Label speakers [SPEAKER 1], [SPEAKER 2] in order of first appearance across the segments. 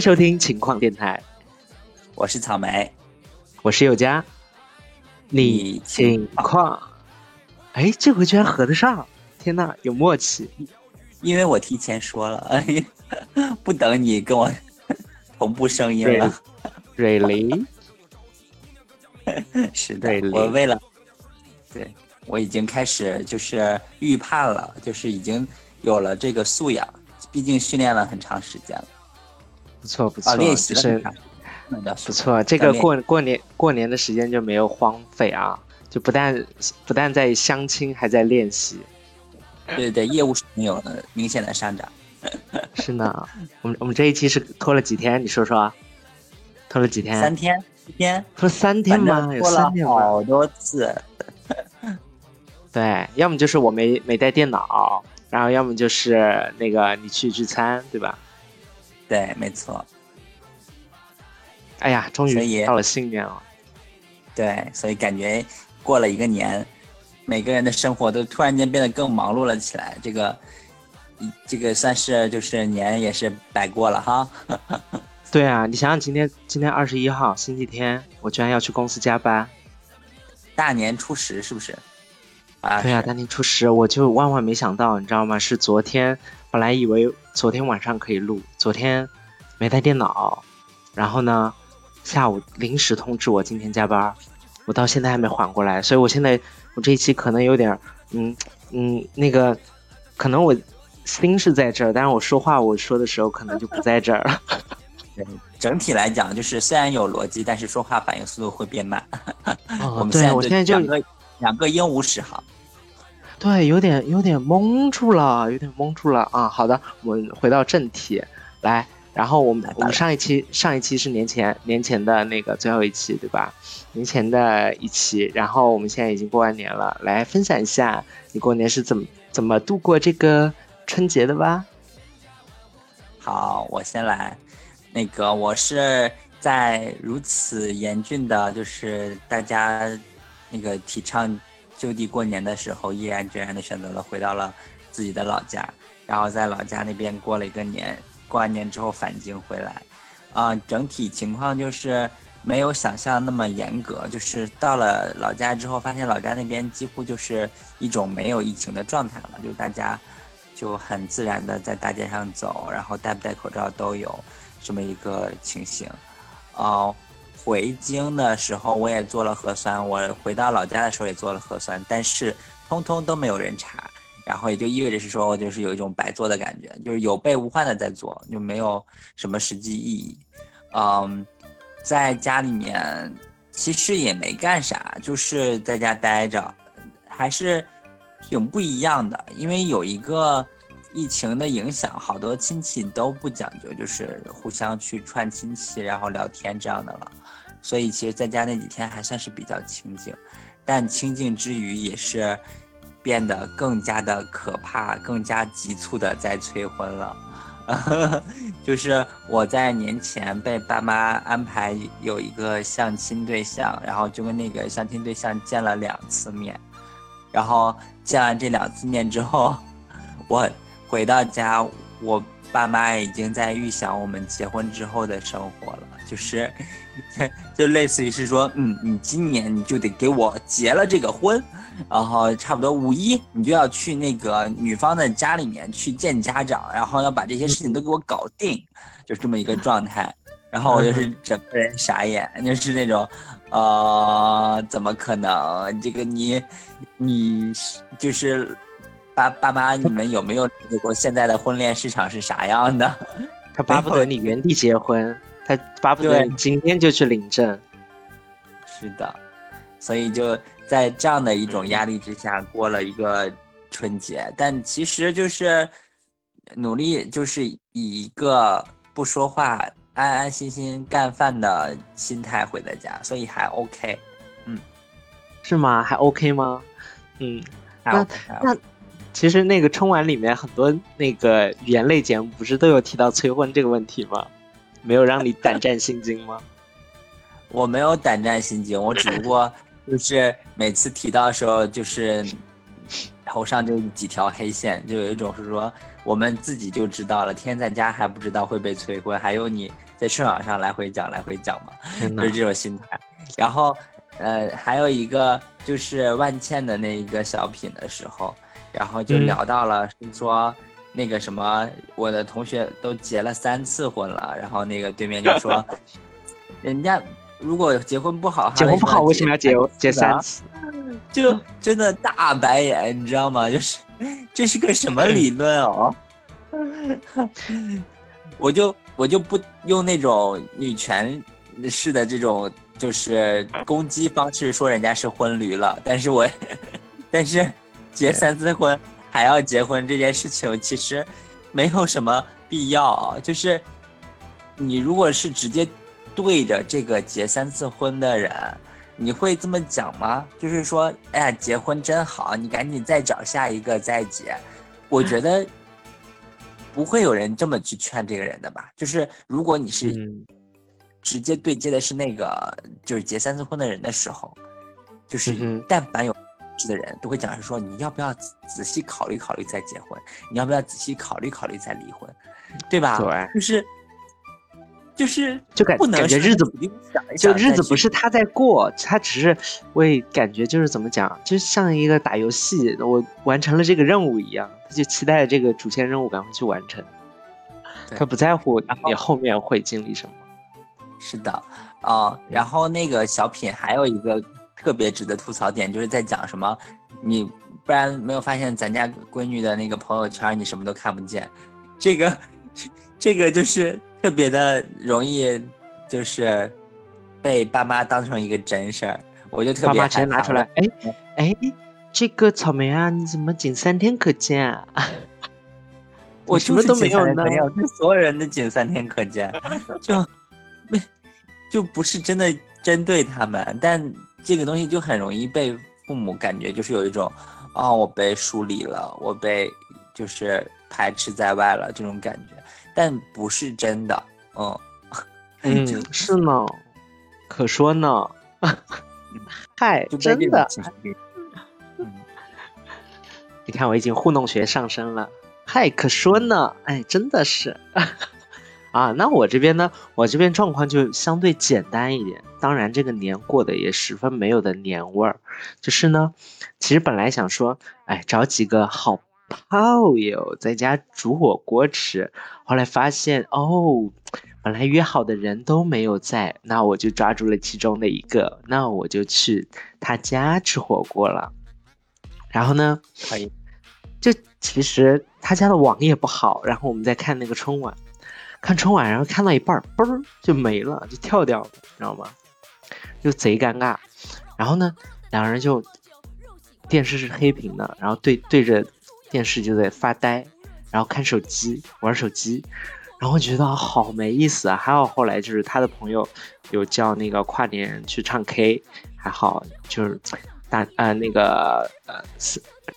[SPEAKER 1] 收听情况电台，
[SPEAKER 2] 我是草莓，
[SPEAKER 1] 我是佑佳。你情况，哎，这回居然合得上！天呐，有默契。
[SPEAKER 2] 因为我提前说了，哎，不等你跟我 同步声音了。
[SPEAKER 1] Really？
[SPEAKER 2] 是的，我为了，对我已经开始就是预判了，就是已经有了这个素养，毕竟训练了很长时间了。
[SPEAKER 1] 不错不错，
[SPEAKER 2] 练习
[SPEAKER 1] 是不错。这个过过年过年的时间就没有荒废啊，就不但不但在相亲，还在练习。
[SPEAKER 2] 对对，业务水平有了明显的上涨。
[SPEAKER 1] 是呢，我们我们这一期是拖了几天？你说说，拖了几天？
[SPEAKER 2] 三天，一天？
[SPEAKER 1] 拖三天吗？有三天
[SPEAKER 2] 好多次。
[SPEAKER 1] 对，要么就是我没没带电脑，然后要么就是那个你去聚餐，对吧？
[SPEAKER 2] 对，没错。
[SPEAKER 1] 哎呀，终于到了新年了。
[SPEAKER 2] 对，所以感觉过了一个年，每个人的生活都突然间变得更忙碌了起来。这个，这个算是就是年也是白过了哈。
[SPEAKER 1] 对啊，你想想今天今天二十一号星期天，我居然要去公司加班。
[SPEAKER 2] 大年初十是不是？
[SPEAKER 1] 啊，对啊，大年初十，我就万万没想到，你知道吗？是昨天。本来以为昨天晚上可以录，昨天没带电脑，然后呢，下午临时通知我今天加班，我到现在还没缓过来，所以我现在我这一期可能有点，嗯嗯，那个，可能我心是在这儿，但是我说话我说的时候可能就不在这儿了。
[SPEAKER 2] 对，整体来讲就是虽然有逻辑，但是说话反应速度会变慢。我们
[SPEAKER 1] 现在就
[SPEAKER 2] 两个两个鹦鹉使好。
[SPEAKER 1] 对，有点有点蒙住了，有点蒙住了啊！好的，我们回到正题来。然后我们我们上一期上一期是年前年前的那个最后一期，对吧？年前的一期。然后我们现在已经过完年了，来分享一下你过年是怎么怎么度过这个春节的吧。
[SPEAKER 2] 好，我先来。那个我是在如此严峻的，就是大家那个提倡。就地过年的时候，毅然决然的选择了回到了自己的老家，然后在老家那边过了一个年。过完年之后返京回来，啊，整体情况就是没有想象那么严格。就是到了老家之后，发现老家那边几乎就是一种没有疫情的状态了，就大家就很自然的在大街上走，然后戴不戴口罩都有这么一个情形，哦。回京的时候我也做了核酸，我回到老家的时候也做了核酸，但是通通都没有人查，然后也就意味着是说，我就是有一种白做的感觉，就是有备无患的在做，就没有什么实际意义。嗯，在家里面其实也没干啥，就是在家待着，还是挺不一样的，因为有一个。疫情的影响，好多亲戚都不讲究，就是互相去串亲戚，然后聊天这样的了。所以其实在家那几天还算是比较清静，但清静之余也是变得更加的可怕，更加急促的在催婚了。就是我在年前被爸妈安排有一个相亲对象，然后就跟那个相亲对象见了两次面，然后见完这两次面之后，我。回到家，我爸妈已经在预想我们结婚之后的生活了，就是，就类似于是说，嗯，你今年你就得给我结了这个婚，然后差不多五一你就要去那个女方的家里面去见家长，然后要把这些事情都给我搞定，就这么一个状态。然后我就是整个人傻眼，就是那种，呃，怎么可能？这个你，你就是。爸爸妈，你们有没有了解过现在的婚恋市场是啥样的？
[SPEAKER 1] 他巴不得你原地结婚，他巴不得今天就去领证。
[SPEAKER 2] 是的，所以就在这样的一种压力之下过了一个春节，但其实就是努力，就是以一个不说话、安安心心干饭的心态回的家，所以还 OK。嗯，
[SPEAKER 1] 是吗？还 OK 吗？嗯，那那。其实那个春晚里面很多那个语言类节目不是都有提到催婚这个问题吗？没有让你胆战心惊吗？
[SPEAKER 2] 我没有胆战心惊，我只不过 就是每次提到的时候，就是头上就几条黑线，就有一种是说我们自己就知道了，天在家还不知道会被催婚，还有你在春晚上来回讲来回讲嘛，就是这种心态。然后，呃，还有一个就是万茜的那一个小品的时候，然后就聊到了说那个什么，我的同学都结了三次婚了，然后那个对面就说，人家如果结婚不好，
[SPEAKER 1] 结婚不好为什么要结结三次？
[SPEAKER 2] 就真的大白眼，你知道吗？就是这是个什么理论哦？我就我就不用那种女权式的这种就是攻击方式说人家是婚驴了，但是我但是结三次婚还要结婚这件事情其实没有什么必要啊。就是你如果是直接对着这个结三次婚的人。你会这么讲吗？就是说，哎呀，结婚真好，你赶紧再找下一个再结。我觉得不会有人这么去劝这个人的吧？就是如果你是直接对接的是那个就是结三次婚的人的时候，就是但凡有识的人都会讲是说，你要不要仔细考虑考虑再结婚？你要不要仔细考虑考虑再离婚？对吧？
[SPEAKER 1] 对，
[SPEAKER 2] 就是。就是
[SPEAKER 1] 就感感觉日子就日子不是他在过，他只是为感觉就是怎么讲，就像一个打游戏，我完成了这个任务一样，他就期待这个主线任务赶快去完成，他不在乎你后面会经历什么。
[SPEAKER 2] 是的，啊，然后那个小品还有一个特别值得吐槽点，就是在讲什么，你不然没有发现咱家闺女的那个朋友圈，你什么都看不见，这个这个就是。特别的容易，就是被爸妈当成一个真事儿，我就特别
[SPEAKER 1] 直接拿出来，哎哎，这个草莓啊，你怎么仅三天可见啊？
[SPEAKER 2] 我
[SPEAKER 1] 什么都没有呢，
[SPEAKER 2] 这所有人的仅三天可见，就没 就不是真的针对他们，但这个东西就很容易被父母感觉就是有一种，啊，我被疏离了，我被就是排斥在外了这种感觉。但不是真的，嗯，
[SPEAKER 1] 嗯，是呢，可说呢，嗨，真的，你看我已经糊弄学上身了，嗨，可说呢，哎，真的是，啊，那我这边呢，我这边状况就相对简单一点，当然这个年过得也十分没有的年味儿，就是呢，其实本来想说，哎，找几个好。炮友在家煮火锅吃，后来发现哦，本来约好的人都没有在，那我就抓住了其中的一个，那我就去他家吃火锅了。然后呢，可以，就其实他家的网也不好，然后我们在看那个春晚，看春晚，然后看到一半，嘣儿就没了，就跳掉了，你知道吗？就贼尴尬。然后呢，两个人就电视是黑屏的，然后对对着。电视就在发呆，然后看手机玩手机，然后觉得好没意思啊。还好后来就是他的朋友有叫那个跨年去唱 K，还好就是大呃那个呃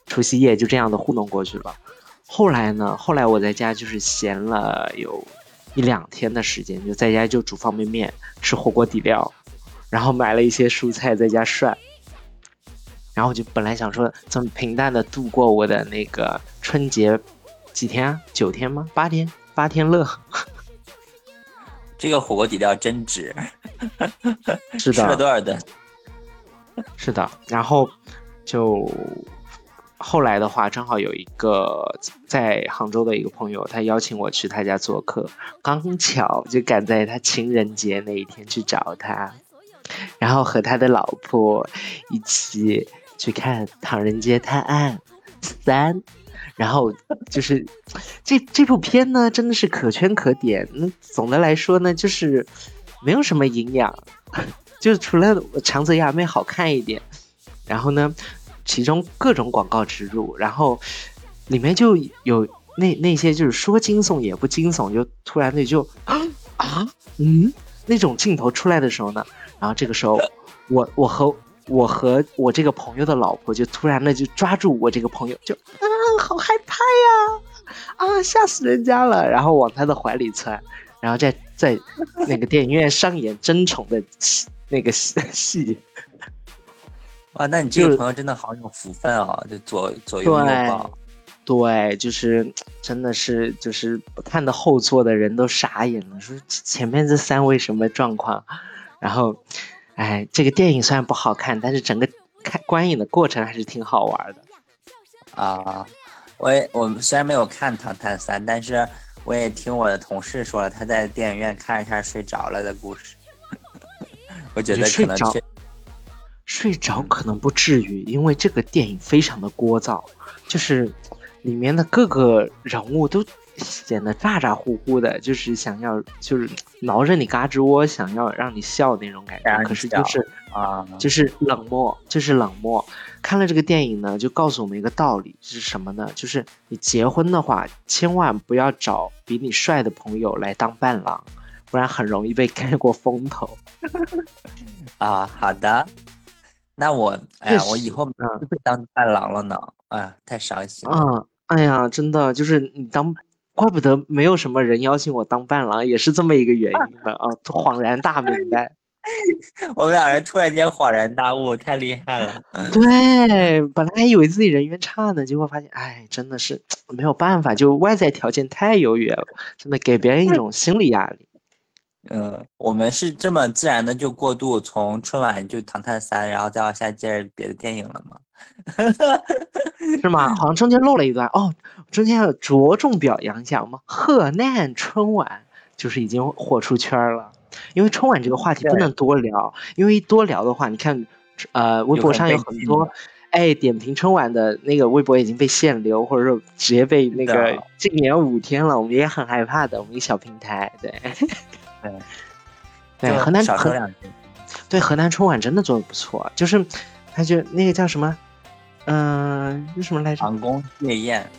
[SPEAKER 1] 除夕夜就这样的糊弄过去了。后来呢，后来我在家就是闲了有一两天的时间，就在家就煮方便面吃火锅底料，然后买了一些蔬菜在家涮。然后我就本来想说，这么平淡的度过我的那个春节，几天啊？九天吗？八天？八天乐。
[SPEAKER 2] 这个火锅底料真值。
[SPEAKER 1] 是的。
[SPEAKER 2] 吃了多少顿？
[SPEAKER 1] 是的。然后就后来的话，正好有一个在杭州的一个朋友，他邀请我去他家做客，刚巧就赶在他情人节那一天去找他，然后和他的老婆一起。去看《唐人街探案三》，然后就是这这部片呢，真的是可圈可点。那总的来说呢，就是没有什么营养，就除了长泽雅美好看一点，然后呢，其中各种广告植入，然后里面就有那那些就是说惊悚也不惊悚，就突然的就 啊啊嗯那种镜头出来的时候呢，然后这个时候我我和。我和我这个朋友的老婆就突然的就抓住我这个朋友，就啊，好害怕呀，啊，吓死人家了，然后往他的怀里窜，然后在在那个电影院上演争宠的戏那个戏。
[SPEAKER 2] 哇，那你这个朋友真的好有福分啊，就左左右拥抱。
[SPEAKER 1] 对，就是真的是就是看的后座的人都傻眼了，说前面这三位什么状况？然后，哎，这个电影虽然不好看，但是整个看观影的过程还是挺好玩的。
[SPEAKER 2] 啊，我也我虽然没有看《唐探三》，但是我也听我的同事说了，他在电影院看一下睡着了的故事。我觉得可能
[SPEAKER 1] 睡着，睡着可能不至于，因为这个电影非常的聒噪，就是里面的各个人物都显得咋咋呼呼的，就是想要就是挠着你嘎吱窝，想要让你笑那种感觉。可是就是
[SPEAKER 2] 啊，
[SPEAKER 1] 就是冷漠，就是冷漠。看了这个电影呢，就告诉我们一个道理是什么呢？就是你结婚的话，千万不要找比你帅的朋友来当伴郎。不然很容易被盖过风头。
[SPEAKER 2] 啊，好的，那我哎呀，我以后不会当伴郎了呢。哎呀，太伤心了。
[SPEAKER 1] 啊，哎呀，真的就是你当，怪不得没有什么人邀请我当伴郎，也是这么一个原因的啊。恍然大明白，
[SPEAKER 2] 我们两人突然间恍然大悟，太厉害了。
[SPEAKER 1] 对，本来还以为自己人缘差呢，结果发现，哎，真的是没有办法，就外在条件太优越了，真的给别人一种心理压力。
[SPEAKER 2] 嗯，我们是这么自然的就过渡从春晚就《唐探三》，然后再往下接着别的电影了吗？
[SPEAKER 1] 是吗？好像中间漏了一段哦，中间要着重表扬一下我们？河南春晚就是已经火出圈了，因为春晚这个话题不能多聊，因为一多聊的话，你看，呃，微博上有很多，哎，点评春晚的那个微博已经被限流，或者说直接被那个禁言五天了，我们也很害怕的，我们一个小平台，对。对，对，河南河，对河南春晚真的做的不错，就是，他就那个叫什么，嗯，叫什么来着？
[SPEAKER 2] 长宫夜宴。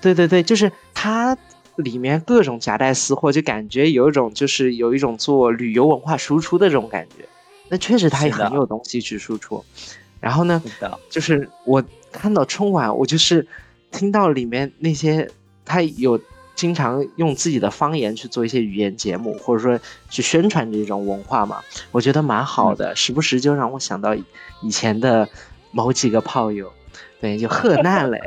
[SPEAKER 1] 对对对，就是它里面各种夹带私货，就感觉有一种就是有一种做旅游文化输出的这种感觉。那确实它也很有东西去输出。然后呢，就是我看到春晚，我就是听到里面那些他有。经常用自己的方言去做一些语言节目，或者说去宣传这种文化嘛，我觉得蛮好的，时不时就让我想到以前的某几个炮友，对，就贺难嘞，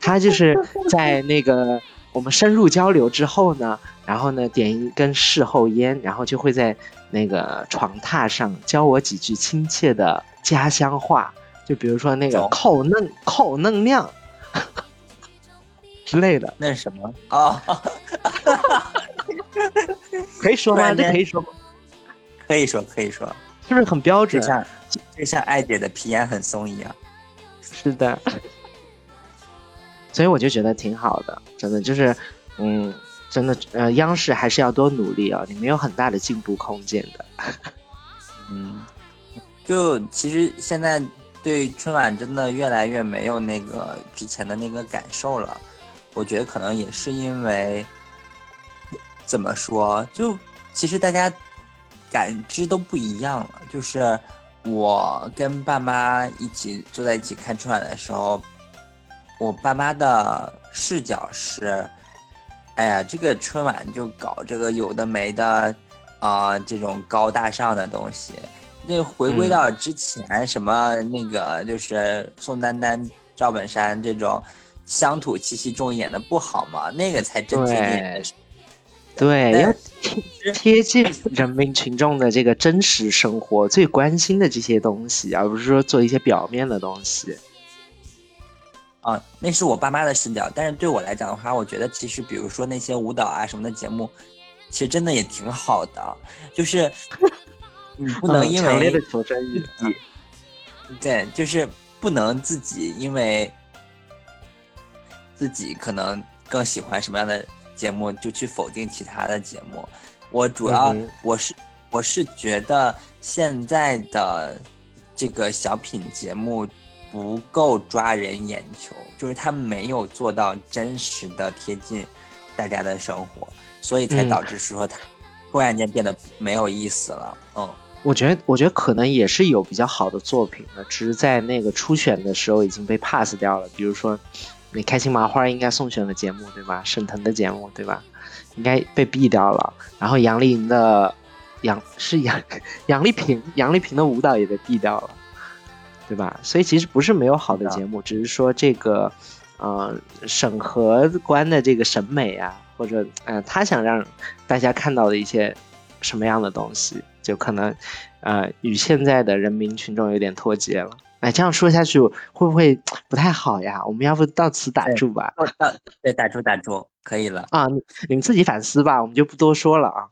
[SPEAKER 1] 他就是在那个我们深入交流之后呢，然后呢点一根事后烟，然后就会在那个床榻上教我几句亲切的家乡话，就比如说那个靠嫩靠嫩亮。之类的，
[SPEAKER 2] 那是什么啊？
[SPEAKER 1] 可以说吗？这可以说吗？
[SPEAKER 2] 可以说，可以说，
[SPEAKER 1] 是不是很标准？
[SPEAKER 2] 就像就像艾姐的皮炎很松一样。
[SPEAKER 1] 是的，所以我就觉得挺好的，真的就是，嗯，真的，呃，央视还是要多努力啊，你们有很大的进步空间的。
[SPEAKER 2] 嗯，就其实现在对春晚真的越来越没有那个之前的那个感受了。我觉得可能也是因为，怎么说？就其实大家感知都不一样了。就是我跟爸妈一起坐在一起看春晚的时候，我爸妈的视角是：哎呀，这个春晚就搞这个有的没的啊，这种高大上的东西。那回归到之前，什么那个就是宋丹丹、赵本山这种。乡土气息重一点的不好吗？那个才真正的，
[SPEAKER 1] 对，要 贴近 人民群众的这个真实生活，最关心的这些东西，而不是说做一些表面的东西。
[SPEAKER 2] 啊，那是我爸妈的视角，但是对我来讲的话，我觉得其实比如说那些舞蹈啊什么的节目，其实真的也挺好的，就是 你不能因为
[SPEAKER 1] 强烈的求生欲，
[SPEAKER 2] 对，就是不能自己因为。自己可能更喜欢什么样的节目，就去否定其他的节目。我主要我是我是觉得现在的这个小品节目不够抓人眼球，就是他没有做到真实的贴近大家的生活，所以才导致说他突然间变得没有意思了。嗯，
[SPEAKER 1] 我觉得我觉得可能也是有比较好的作品的，只是在那个初选的时候已经被 pass 掉了，比如说。你开心麻花应该送选的节目对吧？沈腾的节目对吧？应该被毙掉了。然后杨丽莹的杨是杨 杨丽萍，杨丽萍的舞蹈也被毙掉了，对吧？所以其实不是没有好的节目，只是说这个呃审核官的这个审美啊，或者呃他想让大家看到的一些什么样的东西，就可能呃与现在的人民群众有点脱节了。哎，这样说下去会不会不太好呀？我们要不到此打住吧？
[SPEAKER 2] 对，打住打住，可以了
[SPEAKER 1] 啊！你你们自己反思吧，我们就不多说了啊。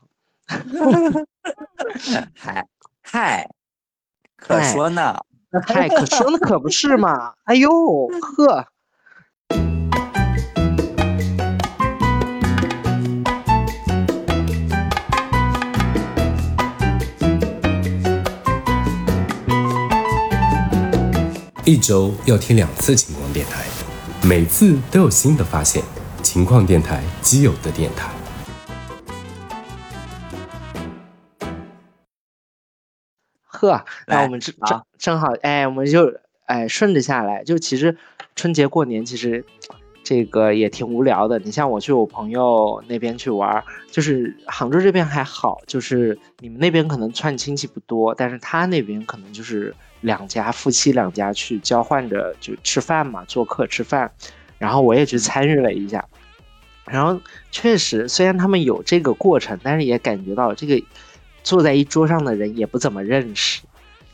[SPEAKER 2] 嗨嗨，可说呢？
[SPEAKER 1] 嗨，可说呢？可不是嘛！哎呦呵。
[SPEAKER 3] 一周要听两次情况电台，每次都有新的发现。情况电台，基友的电台。
[SPEAKER 1] 呵，那我们正正正好，哎，我们就哎顺着下来。就其实春节过年，其实这个也挺无聊的。你像我去我朋友那边去玩，就是杭州这边还好，就是你们那边可能串亲戚不多，但是他那边可能就是。两家夫妻两家去交换着就吃饭嘛，做客吃饭，然后我也去参与了一下，然后确实虽然他们有这个过程，但是也感觉到这个坐在一桌上的人也不怎么认识，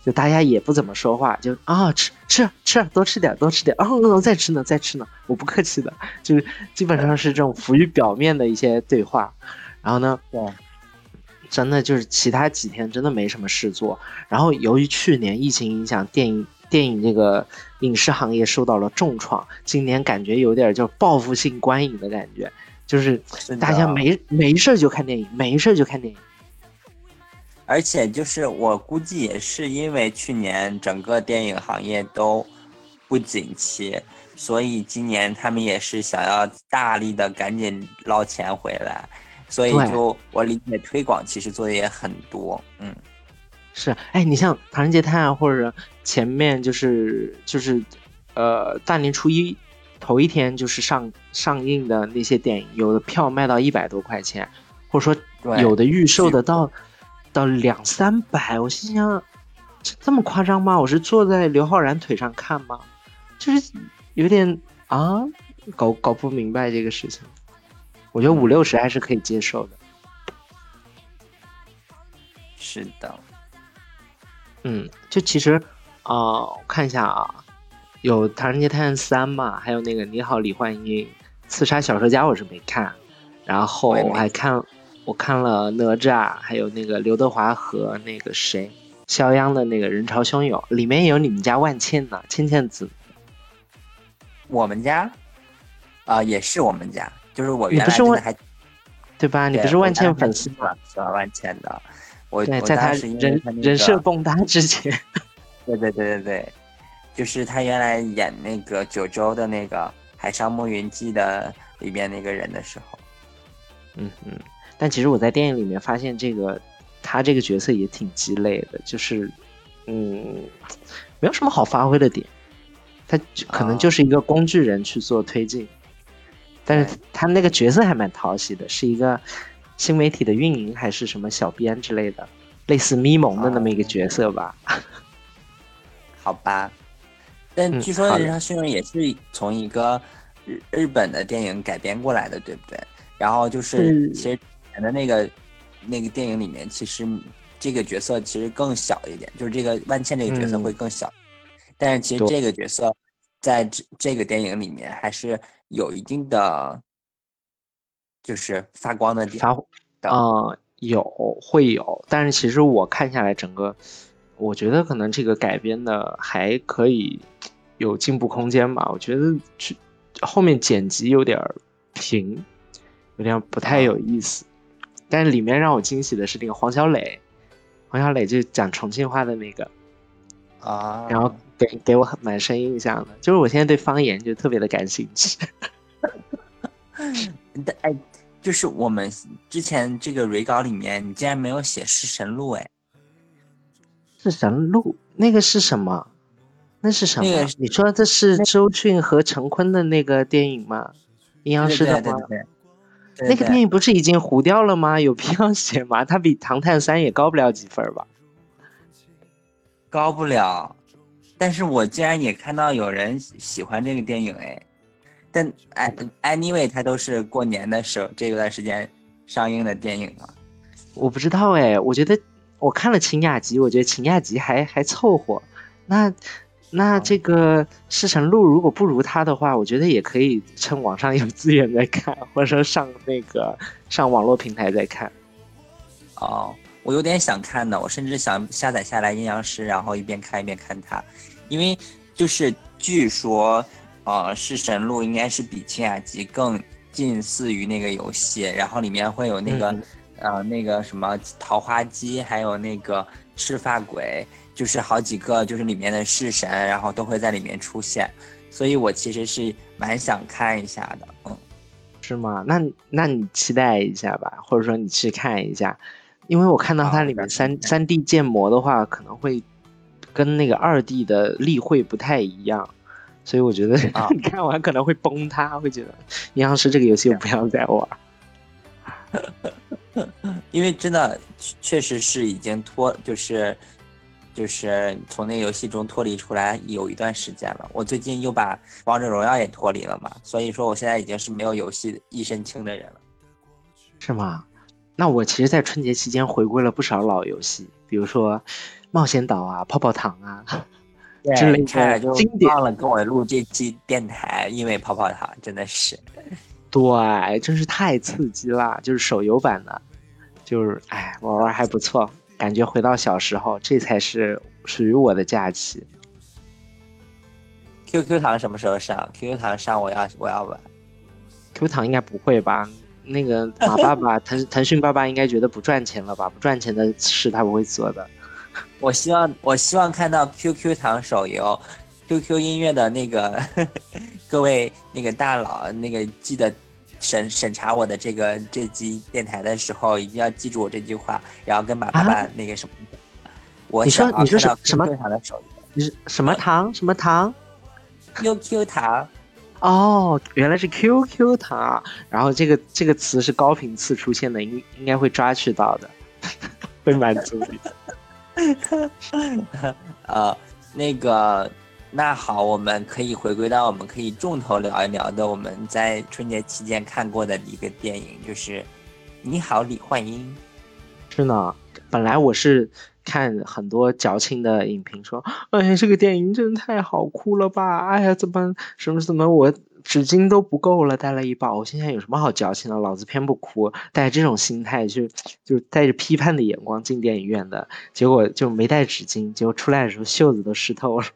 [SPEAKER 1] 就大家也不怎么说话，就啊吃吃吃多吃点多吃点，哦再吃呢再吃呢，我不客气的，就是基本上是这种浮于表面的一些对话，然后呢。
[SPEAKER 2] 对。
[SPEAKER 1] 真的就是其他几天真的没什么事做，然后由于去年疫情影响，电影电影这个影视行业受到了重创，今年感觉有点就报复性观影的感觉，就是大家没没事就看电影，没事就看电影。
[SPEAKER 2] 而且就是我估计也是因为去年整个电影行业都不景气，所以今年他们也是想要大力的赶紧捞钱回来。所以就我理解，推广其实做的也很多，嗯，
[SPEAKER 1] 是，哎，你像《唐人街探案》或者前面就是就是，呃，大年初一头一天就是上上映的那些电影，有的票卖到一百多块钱，或者说有的预售的到到两三百，我心想，这这么夸张吗？我是坐在刘昊然腿上看吗？就是有点啊，搞搞不明白这个事情。我觉得五六十还是可以接受的。
[SPEAKER 2] 是的，
[SPEAKER 1] 嗯，就其实，啊，我看一下啊，有《唐人街探案三》嘛，还有那个《你好，李焕英》，《刺杀小说家》我是没看，然后我还看，我看了哪吒，还有那个刘德华和那个谁，肖央的那个人潮汹涌，里面有你们家万茜呢，倩倩子。
[SPEAKER 2] 我们家，啊，也是我们家。就是我原来真的还，
[SPEAKER 1] 对吧？你不是万茜粉丝
[SPEAKER 2] 吗？喜欢万茜的，我
[SPEAKER 1] 在他人人设崩塌之前，
[SPEAKER 2] 对对对对对，就是他原来演那个九州的那个《海上牧云记》的里面那个人的时候，
[SPEAKER 1] 嗯嗯。但其实我在电影里面发现，这个他这个角色也挺鸡肋的，就是嗯，没有什么好发挥的点，他可能就是一个工具人去做推进。但是他那个角色还蛮讨喜的，是一个新媒体的运营还是什么小编之类的，类似咪蒙的那么一个角色吧。
[SPEAKER 2] 好吧，但据说《人潮汹涌》也是从一个日日本的电影改编过来的，对不对？然后就是其实演的那个那个电影里面，其实这个角色其实更小一点，就是这个万茜这个角色会更小，但是其实这个角色在这这个电影里面还是。有一定的，就是发光的地
[SPEAKER 1] 方，嗯，有会有，但是其实我看下来，整个我觉得可能这个改编的还可以有进步空间吧。我觉得去后面剪辑有点平，有点不太有意思。但是里面让我惊喜的是那个黄小磊，黄小磊就讲重庆话的那个
[SPEAKER 2] 啊，
[SPEAKER 1] 然后。给给我很蛮深印象的，就是我现在对方言就特别的感兴趣。
[SPEAKER 2] 但哎，就是我们之前这个蕊稿里面，你竟然没有写《弑神录》哎，《
[SPEAKER 1] 弑神录》那个是什么？那是什么？你说这是周迅和陈坤的那个电影吗？阴阳师的
[SPEAKER 2] 吗？
[SPEAKER 1] 那个电影不是已经糊掉了吗？有必要写吗？它比《唐探三》也高不了几分吧？
[SPEAKER 2] 高不了。但是我竟然也看到有人喜欢这个电影哎，但哎，anyway，它都是过年的时候这段时间上映的电影嘛。
[SPEAKER 1] 我不知道哎，我觉得我看了《晴雅集》，我觉得《晴雅集》还还凑合。那那这个《侍神录》如果不如它的话，我觉得也可以趁网上有资源再看，或者说上那个上网络平台再看。
[SPEAKER 2] 哦，我有点想看的，我甚至想下载下来《阴阳师》，然后一边看一边看它，因为就是据说。呃，弑神录应该是比清雅集更近似于那个游戏，然后里面会有那个呃那个什么桃花姬，还有那个赤发鬼，就是好几个就是里面的式神，然后都会在里面出现，所以我其实是蛮想看一下的，嗯，
[SPEAKER 1] 是吗？那那你期待一下吧，或者说你去看一下，因为我看到它里面三三 D 建模的话，可能会跟那个二 D 的例会不太一样。所以我觉得你 看完可能会崩塌，会觉得阴阳师这个游戏我不要再玩。
[SPEAKER 2] 因为真的确实是已经脱，就是就是从那个游戏中脱离出来有一段时间了。我最近又把王者荣耀也脱离了嘛，所以说我现在已经是没有游戏一身轻的人了。
[SPEAKER 1] 是吗？那我其实，在春节期间回归了不少老游戏，比如说冒险岛啊、泡泡糖啊。之类的
[SPEAKER 2] 就忘了跟我录这期电台，因为泡泡糖真的是，
[SPEAKER 1] 对，真是太刺激了。就是手游版的，就是哎，玩玩还不错，感觉回到小时候，这才是属于我的假期。
[SPEAKER 2] QQ 糖什么时候上？QQ 糖上我要我要玩。
[SPEAKER 1] QQ 糖应该不会吧？那个马爸爸 腾腾讯爸爸应该觉得不赚钱了吧？不赚钱的事他不会做的。
[SPEAKER 2] 我希望，我希望看到 QQ 糖手游、QQ 音乐的那个 各位那个大佬，那个记得审审查我的这个这期电台的时候，一定要记住我这句话，然后跟马爸爸那个什么。我
[SPEAKER 1] 你说你说什
[SPEAKER 2] 什么糖的手游？
[SPEAKER 1] 你是什么糖？什么糖
[SPEAKER 2] ？QQ 糖。
[SPEAKER 1] 哦，原来是 QQ 糖。然后这个这个词是高频次出现的，应应该会抓取到的，会满足你。
[SPEAKER 2] 呃，那个，那好，我们可以回归到我们可以重头聊一聊的，我们在春节期间看过的一个电影，就是《你好，李焕英》。
[SPEAKER 1] 是呢，本来我是看很多矫情的影评说，哎呀，这个电影真的太好哭了吧！哎呀，怎么什么什么我。纸巾都不够了，带了一包。我现在有什么好矫情的？老子偏不哭。带着这种心态去，就是带着批判的眼光进电影院的，结果就没带纸巾，结果出来的时候袖子都湿透了，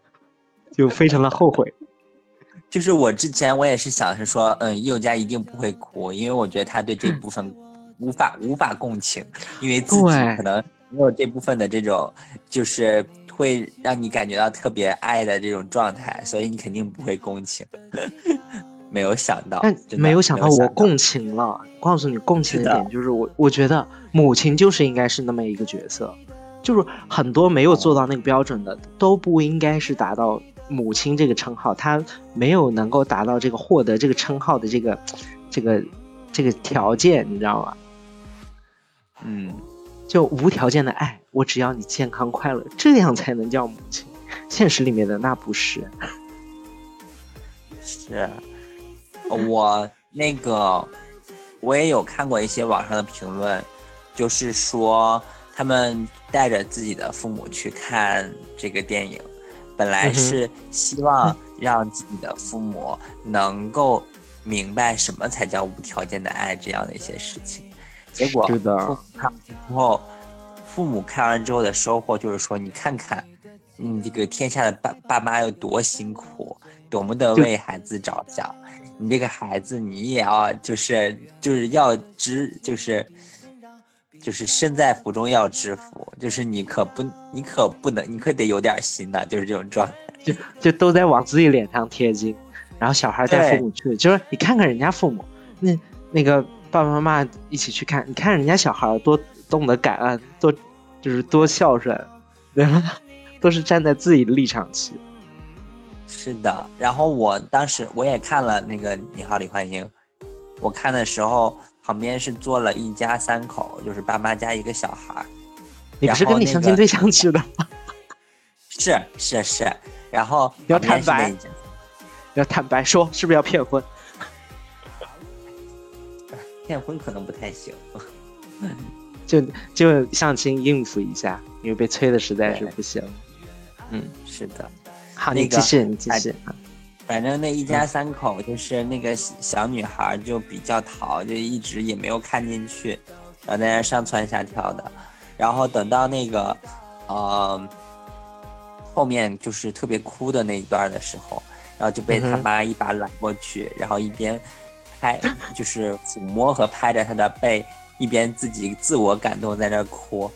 [SPEAKER 1] 就非常的后悔。
[SPEAKER 2] 就是我之前我也是想是说，嗯，佑嘉一定不会哭，因为我觉得他对这部分无法无法共情，因为自己可能没有这部分的这种，就是会让你感觉到特别爱的这种状态，所以你肯定不会共情。没有想到，
[SPEAKER 1] 但没有想到我共情了。告诉你，共情的点就是我，我觉得母亲就是应该是那么一个角色，就是很多没有做到那个标准的都不应该是达到母亲这个称号，她没有能够达到这个获得这个称号的这个这个这个条件，你知道吗？
[SPEAKER 2] 嗯，
[SPEAKER 1] 就无条件的爱，我只要你健康快乐，这样才能叫母亲。现实里面的那不是。
[SPEAKER 2] 是，我那个我也有看过一些网上的评论，就是说他们带着自己的父母去看这个电影，本来是希望让自己的父母能够明白什么才叫无条件的爱这样的一些事情，结果
[SPEAKER 1] 是的，
[SPEAKER 2] 看完之后，父母看完之后的收获就是说，你看看，你这个天下的爸爸妈有多辛苦。多么的为孩子着想，你这个孩子你也要就是就是要知就是就是身在福中要知福，就是你可不你可不能你可得有点心呐，就是这种状态，
[SPEAKER 1] 就就都在往自己脸上贴金，然后小孩带父母去，就是你看看人家父母，那那个爸爸妈妈一起去看，你看人家小孩多懂得感恩，多就是多孝顺，对吧？都是站在自己的立场去。
[SPEAKER 2] 是的，然后我当时我也看了那个《你好，李焕英》，我看的时候旁边是坐了一家三口，就是爸妈加一个小孩。
[SPEAKER 1] 你不是跟你相亲对象去的吗？
[SPEAKER 2] 是是是，然后
[SPEAKER 1] 要坦白，要坦白说是不是要骗婚？
[SPEAKER 2] 骗婚可能不太行。
[SPEAKER 1] 就就相亲应付一下，因为被催的实在是不行。嗯，
[SPEAKER 2] 是的。
[SPEAKER 1] 好，你继续，你继续。
[SPEAKER 2] 反正那一家三口就是那个小女孩就比较淘，就一直也没有看进去，然后在那上蹿下跳的。然后等到那个，呃，后面就是特别哭的那一段的时候，然后就被他妈一把揽过去，然后一边拍，就是抚摸和拍着他的背。一边自己自我感动在那哭，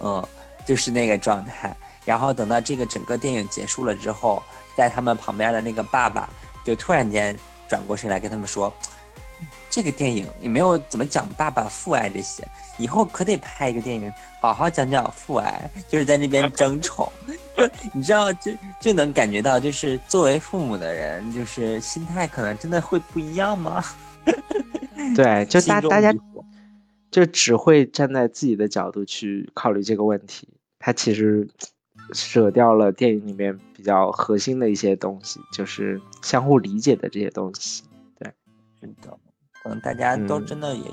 [SPEAKER 2] 嗯，就是那个状态。然后等到这个整个电影结束了之后，在他们旁边的那个爸爸就突然间转过身来跟他们说：“这个电影也没有怎么讲爸爸父爱这些，以后可得拍一个电影，好好讲讲父爱。”就是在那边 争宠，你知道，就就能感觉到，就是作为父母的人，就是心态可能真的会不一样吗？
[SPEAKER 1] 对，就大大家。就只会站在自己的角度去考虑这个问题，他其实舍掉了电影里面比较核心的一些东西，就是相互理解的这些东西。对，
[SPEAKER 2] 是的，可能大家都真的也，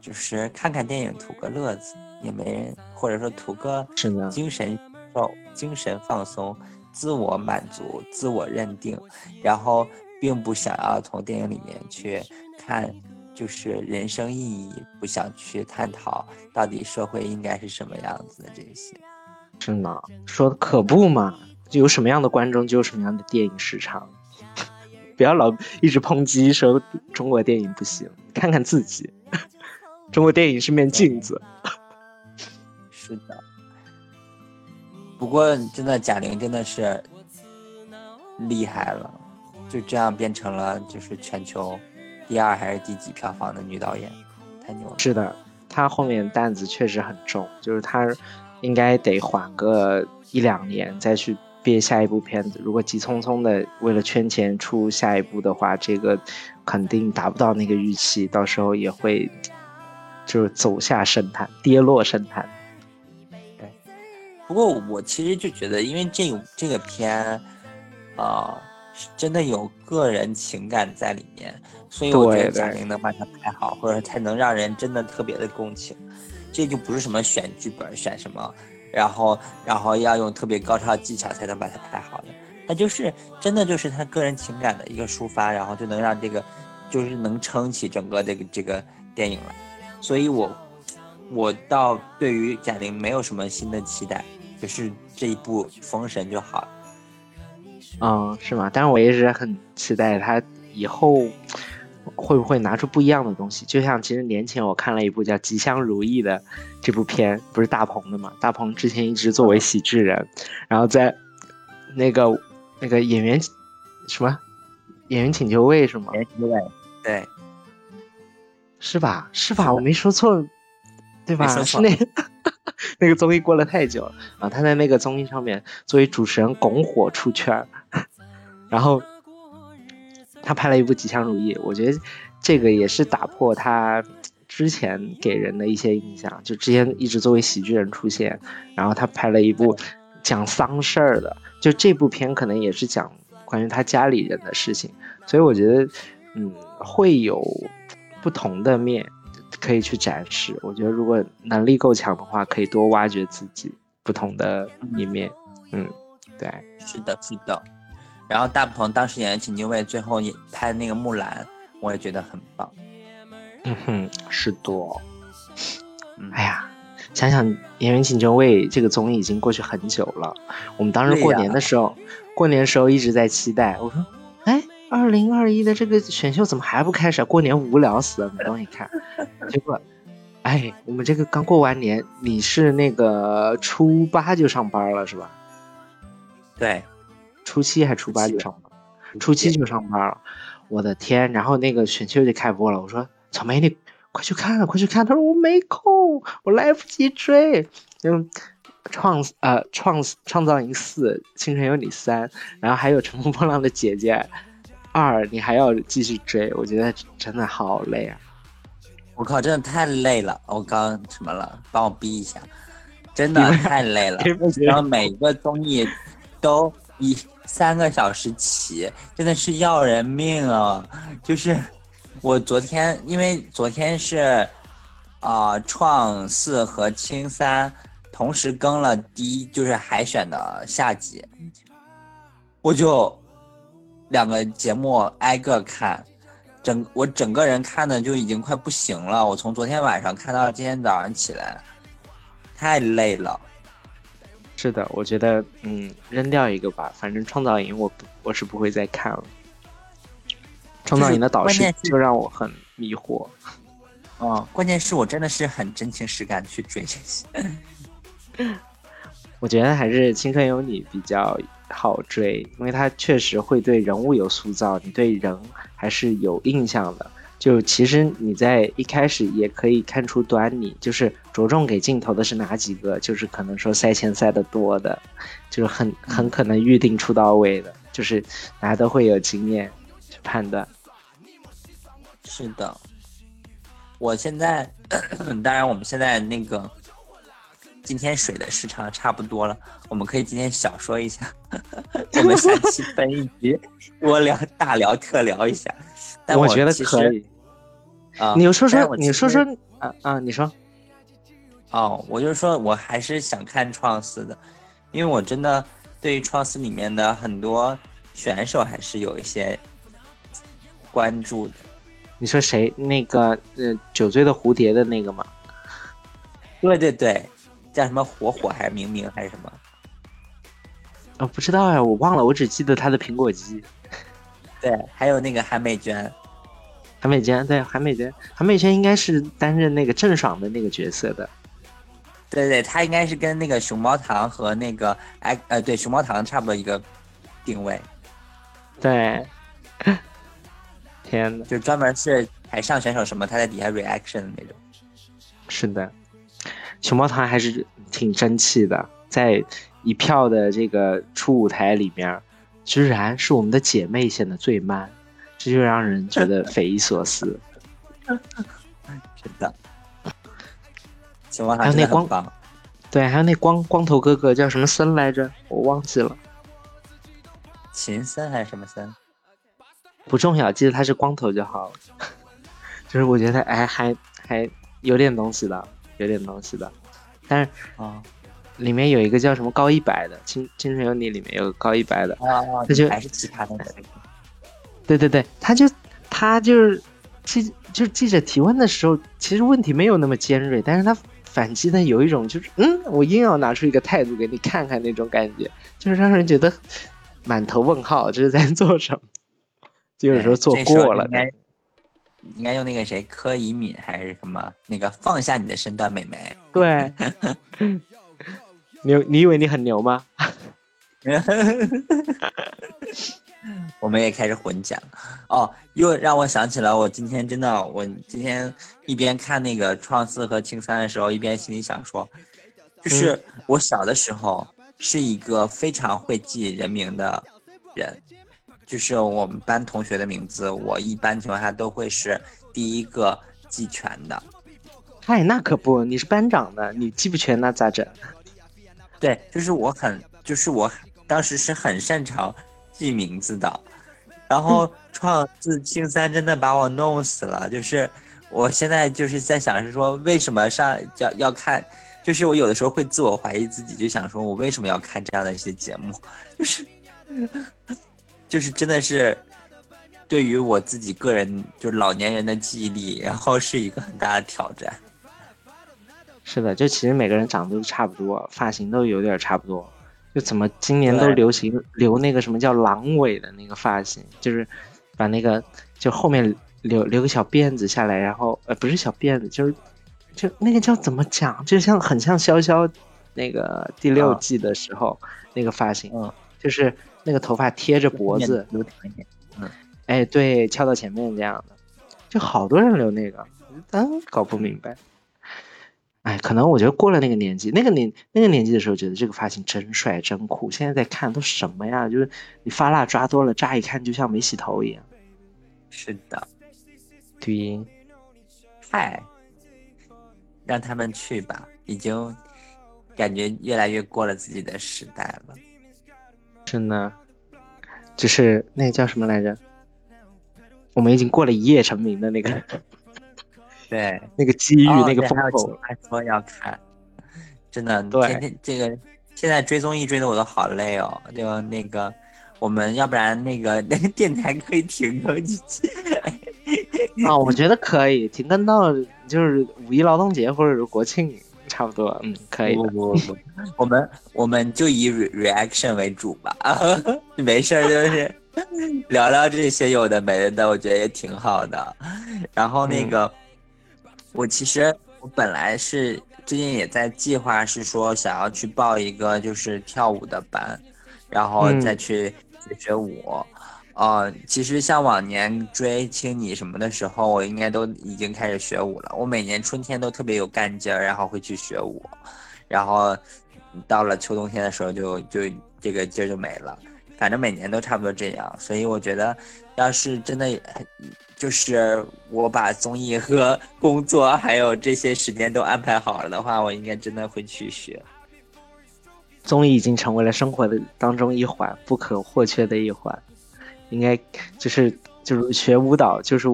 [SPEAKER 2] 就是看看电影图个乐子，也没人或者说图个精神哦精神放松、自我满足、自我认定，然后并不想要从电影里面去看。就是人生意义，不想去探讨到底社会应该是什么样子的这些，
[SPEAKER 1] 是呢，说的可不嘛，就有什么样的观众就有什么样的电影市场，不要老一直抨击说中国电影不行，看看自己，中国电影是面镜子。
[SPEAKER 2] 是的，不过真的贾玲真的是厉害了，就这样变成了就是全球。第二还是第几票房的女导演，太牛了！
[SPEAKER 1] 是的，她后面担子确实很重，就是她应该得缓个一两年再去憋下一部片子。如果急匆匆的为了圈钱出下一部的话，这个肯定达不到那个预期，到时候也会就是走下神坛，跌落神坛。
[SPEAKER 2] 对，不过我其实就觉得，因为这这个片，啊。真的有个人情感在里面，所以我觉得贾玲能把它拍好，或者才能让人真的特别的共情。这就不是什么选剧本选什么，然后然后要用特别高超技巧才能把它拍好的。它就是真的就是他个人情感的一个抒发，然后就能让这个就是能撑起整个这个这个电影来。所以我我倒对于贾玲没有什么新的期待，就是这一部《封神》就好了。
[SPEAKER 1] 嗯，是吗？但是我一直很期待他以后会不会拿出不一样的东西。就像其实年前我看了一部叫《吉祥如意》的这部片，不是大鹏的嘛？大鹏之前一直作为喜剧人，然后在那个那个演员什么演员请就位是吗？
[SPEAKER 2] 演员请就位，对，
[SPEAKER 1] 是吧？是吧？我没说错，对吧？是那。那个综艺过了太久了啊！他在那个综艺上面作为主持人拱火出圈，然后他拍了一部《吉祥如意》，我觉得这个也是打破他之前给人的一些印象，就之前一直作为喜剧人出现，然后他拍了一部讲丧事儿的，就这部片可能也是讲关于他家里人的事情，所以我觉得嗯会有不同的面。可以去展示，我觉得如果能力够强的话，可以多挖掘自己不同的一面。嗯，对，
[SPEAKER 2] 是的，是的。然后大鹏当时演的请就位，最后也拍那个木兰，我也觉得很棒。
[SPEAKER 1] 嗯哼，是多。哎呀，想想演员请就位这个综艺已经过去很久了，我们当时过年的时候，过年的时候一直在期待。我说，哎。二零二一的这个选秀怎么还不开始？过年无聊死了，没东西看。结果，哎，我们这个刚过完年，你是那个初八就上班了是吧？
[SPEAKER 2] 对，
[SPEAKER 1] 初七还初八就上班，初七就上班了。我的天！然后那个选秀就开播了，我说草莓你快去看，快去看。他说我没空，我来不及追。就创呃创创造营四，青春有你三，然后还有乘风破浪的姐姐。二，你还要继续追，我觉得真的好累啊！
[SPEAKER 2] 我靠，真的太累了！我刚什么了？帮我逼一下，真的太累了。然后每个综艺都一三个小时起，真的是要人命啊！就是我昨天因为昨天是啊、创四和青三同时更了第一，就是海选的下集，我就两个节目挨个看，整我整个人看的就已经快不行了。我从昨天晚上看到今天早上起来，太累了。
[SPEAKER 1] 是的，我觉得嗯，扔掉一个吧，反正创造营我不我是不会再看了。创造营的导师就让我很迷惑。
[SPEAKER 2] 哦，关键是我真的是很真情实感去追这些。
[SPEAKER 1] 我觉得还是《青春有你》比较好追，因为它确实会对人物有塑造，你对人还是有印象的。就其实你在一开始也可以看出端倪，就是着重给镜头的是哪几个，就是可能说赛前赛的多的，就是很很可能预定出到位的，就是大家都会有经验去判断。
[SPEAKER 2] 是的，我现在 当然我们现在那个今天水的时长差不多了，我们可以今天小说一下，我们下期分一集，多聊大聊特聊一下。但
[SPEAKER 1] 我觉得可以。
[SPEAKER 2] 啊，
[SPEAKER 1] 你说说，你说说啊啊，你说。
[SPEAKER 2] 哦，我就说我还是想看创四的，因为我真的对于创四里面的很多选手还是有一些关注的。
[SPEAKER 1] 你说谁？那个呃，酒醉的蝴蝶的那个吗？
[SPEAKER 2] 对对对，叫什么火火还是明明还是什么？
[SPEAKER 1] 哦，不知道呀，我忘了，我只记得他的苹果肌。
[SPEAKER 2] 对，还有那个韩美娟，
[SPEAKER 1] 韩美娟，对，韩美娟，韩美娟应该是担任那个郑爽的那个角色的。
[SPEAKER 2] 对对，她应该是跟那个熊猫糖和那个哎呃对熊猫糖差不多一个定位，
[SPEAKER 1] 对，天呐，
[SPEAKER 2] 就专门是台上选手什么，她在底下 reaction 的那种。
[SPEAKER 1] 是的，熊猫糖还是挺争气的，在一票的这个初舞台里面，居然是我们的姐妹显得最 man，这就让人觉得匪夷所思。
[SPEAKER 2] 真的，
[SPEAKER 1] 还有那光。对，还有那光光头哥哥叫什么森来着？我忘记了，
[SPEAKER 2] 秦森还是什么森？
[SPEAKER 1] 不重要，记得他是光头就好了。就是我觉得哎，还还有点东西的，有点东西的，但是
[SPEAKER 2] 啊
[SPEAKER 1] 里面有一个叫什么高一百的《青青春有你》，里面有个高一百的，
[SPEAKER 2] 啊，
[SPEAKER 1] 那就
[SPEAKER 2] 还是其他的那个。
[SPEAKER 1] 对对对，他就他就是记就是记者提问的时候，其实问题没有那么尖锐，但是他反击的有一种就是嗯，我硬要拿出一个态度给你看看那种感觉，就是让人觉得满头问号，这是在做什么？就有时候做过了
[SPEAKER 2] 应。该应该用那个谁柯以敏还是什么那个放下你的身段，美眉。
[SPEAKER 1] 对，你你以为你很牛吗？
[SPEAKER 2] 我们也开始混讲哦，又让我想起了我今天真的，我今天一边看那个创四和青三的时候，一边心里想说，就是我小的时候是一个非常会记人名的人，就是我们班同学的名字，我一般情况下都会是第一个记全的。
[SPEAKER 1] 嗨，那可不，你是班长的，你记不全那咋整？
[SPEAKER 2] 对，就是我很，就是我当时是很擅长记名字的，然后创四青三真的把我弄死了。就是我现在就是在想，是说为什么上要要看，就是我有的时候会自我怀疑自己，就想说我为什么要看这样的一些节目，就是 就是真的是对于我自己个人就是老年人的记忆力，然后是一个很大的挑战。
[SPEAKER 1] 是的，就其实每个人长得都差不多，发型都有点差不多。就怎么今年都流行留那个什么叫狼尾的那个发型，就是把那个就后面留留个小辫子下来，然后呃不是小辫子，就是就那个叫怎么讲，就像很像潇潇那个第六
[SPEAKER 2] 啊
[SPEAKER 1] 季的时候、那个发型，
[SPEAKER 2] 嗯，
[SPEAKER 1] 就是那个头发贴着脖子，
[SPEAKER 2] 留长一点。
[SPEAKER 1] 哎对，翘到前面这样的，就好多人留那个，嗯，搞不明白。哎，可能我觉得过了那个年纪，那个年那个年纪的时候，觉得这个发型真帅真酷。现在在看都什么呀？就是你发蜡抓多了，乍一看就像没洗头一样。
[SPEAKER 2] 是的。
[SPEAKER 1] 对，
[SPEAKER 2] 嗨，让他们去吧，已经感觉越来越过了自己的时代了。
[SPEAKER 1] 真的，就是那个叫什么来着？我们已经过了一夜成名的那个
[SPEAKER 2] 对，
[SPEAKER 1] 那个机遇、
[SPEAKER 2] 哦
[SPEAKER 1] 那个风口
[SPEAKER 2] 还。说要看，真的，
[SPEAKER 1] 对
[SPEAKER 2] 天天这个现在追综艺追的我都好累哦。就那个，我们要不然那个那个电台可以停更几期，
[SPEAKER 1] 啊，我觉得可以停更到就是五一劳动节或者是国庆，差不多，嗯，可以的。
[SPEAKER 2] 不不不不，我们我们就以 re reaction 为主吧，没事儿就是 聊聊这些有的没的，我觉得也挺好的。然后那个，我其实我本来是最近也在计划，是说想要去报一个就是跳舞的班，然后再
[SPEAKER 1] 嗯
[SPEAKER 2] 去学学舞。呃，其实像往年追青你什么的时候，我应该都已经开始学舞了。我每年春天都特别有干劲儿，然后会去学舞，然后到了秋冬天的时候就就这个劲儿就没了。反正每年都差不多这样，所以我觉得，要是真的就是我把综艺和工作还有这些时间都安排好了的话，我应该真的会去学。
[SPEAKER 1] 综艺已经成为了生活的当中一环，不可或缺的一环。应该就是就是学舞蹈，就是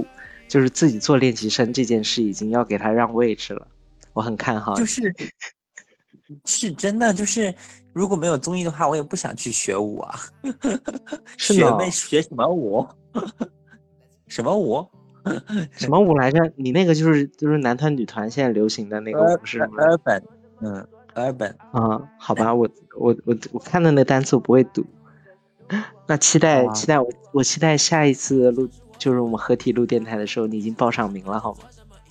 [SPEAKER 1] 就是自己做练习生这件事，已经要给他让位置了。我很看好。
[SPEAKER 2] 就是 是真的，就是如果没有综艺的话，我也不想去学舞啊。学
[SPEAKER 1] 是呢
[SPEAKER 2] 没学什么舞？什么舞？
[SPEAKER 1] 什么舞来着？你那个就是就是男团女团现在流行的那个舞是吗
[SPEAKER 2] ？urban，嗯，urban。
[SPEAKER 1] 啊，好吧，我我我我看的那单词我不会读。那期待
[SPEAKER 2] 啊
[SPEAKER 1] 期待我我期待下一次录就是我们合体录电台的时候，你已经报上名了好吗？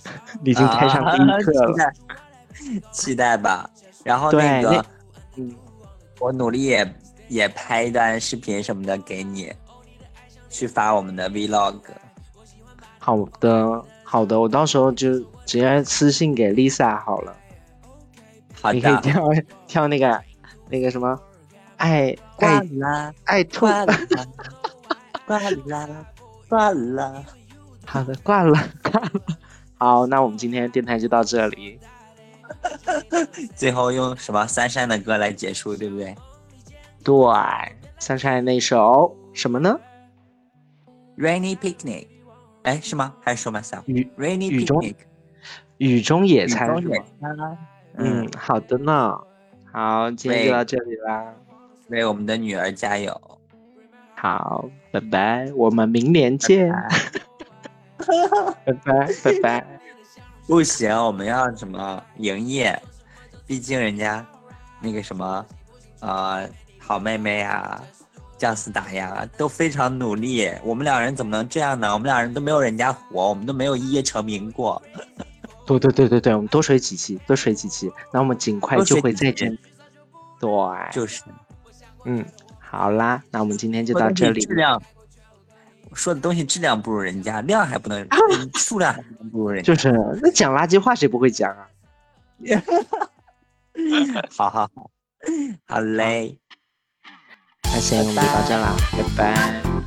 [SPEAKER 1] 你已经开上第一课了。
[SPEAKER 2] 啊期待期待吧。然后
[SPEAKER 1] 对
[SPEAKER 2] 那个我努力也也拍一段视频什么的给你，去发我们的 vlog。
[SPEAKER 1] 好的好的，我到时候就直接私信给 Lisa 好了。
[SPEAKER 2] 好
[SPEAKER 1] 你可以
[SPEAKER 2] 的，
[SPEAKER 1] 跳跳那个那个什么爱
[SPEAKER 2] 挂
[SPEAKER 1] 爱
[SPEAKER 2] 啦，
[SPEAKER 1] 爱兔。
[SPEAKER 2] 挂啦，挂啦，挂啦。
[SPEAKER 1] 好的，挂了挂了。好，那我们今天电台就到这里。
[SPEAKER 2] 最后用什么三山的歌来结束，对不对
[SPEAKER 1] 对，三山那首什么呢
[SPEAKER 2] ？？Rainy picnic，哎，是吗？还是说 myself？
[SPEAKER 1] 雨
[SPEAKER 2] Rainy picnic，
[SPEAKER 1] 雨中野
[SPEAKER 2] 雨中野
[SPEAKER 1] 餐嗯，，好的呢。好，今天就到这里啦。
[SPEAKER 2] 为我们的女儿加油。
[SPEAKER 1] 好，拜拜，我们明年见。拜拜，拜拜。
[SPEAKER 2] 不行，我们要什么营业？毕竟人家那个什么，呃，好妹妹啊，姜思达呀，都非常努力。我们两人怎么能这样呢？我们两人都没有人家火，我们都没有一夜成名过。
[SPEAKER 1] 对对对对对，我们多水几期，多水几期，那我们尽快就会再见。对，
[SPEAKER 2] 就是
[SPEAKER 1] 嗯，好啦，那我们今天就到这里。
[SPEAKER 2] 质量，说的东西质量不如人家，量还不能，数量还不能不如人家。
[SPEAKER 1] 就是那讲垃圾话谁不会讲啊？
[SPEAKER 2] 好好好，好嘞。
[SPEAKER 1] 那行，我们就到这啦，拜拜。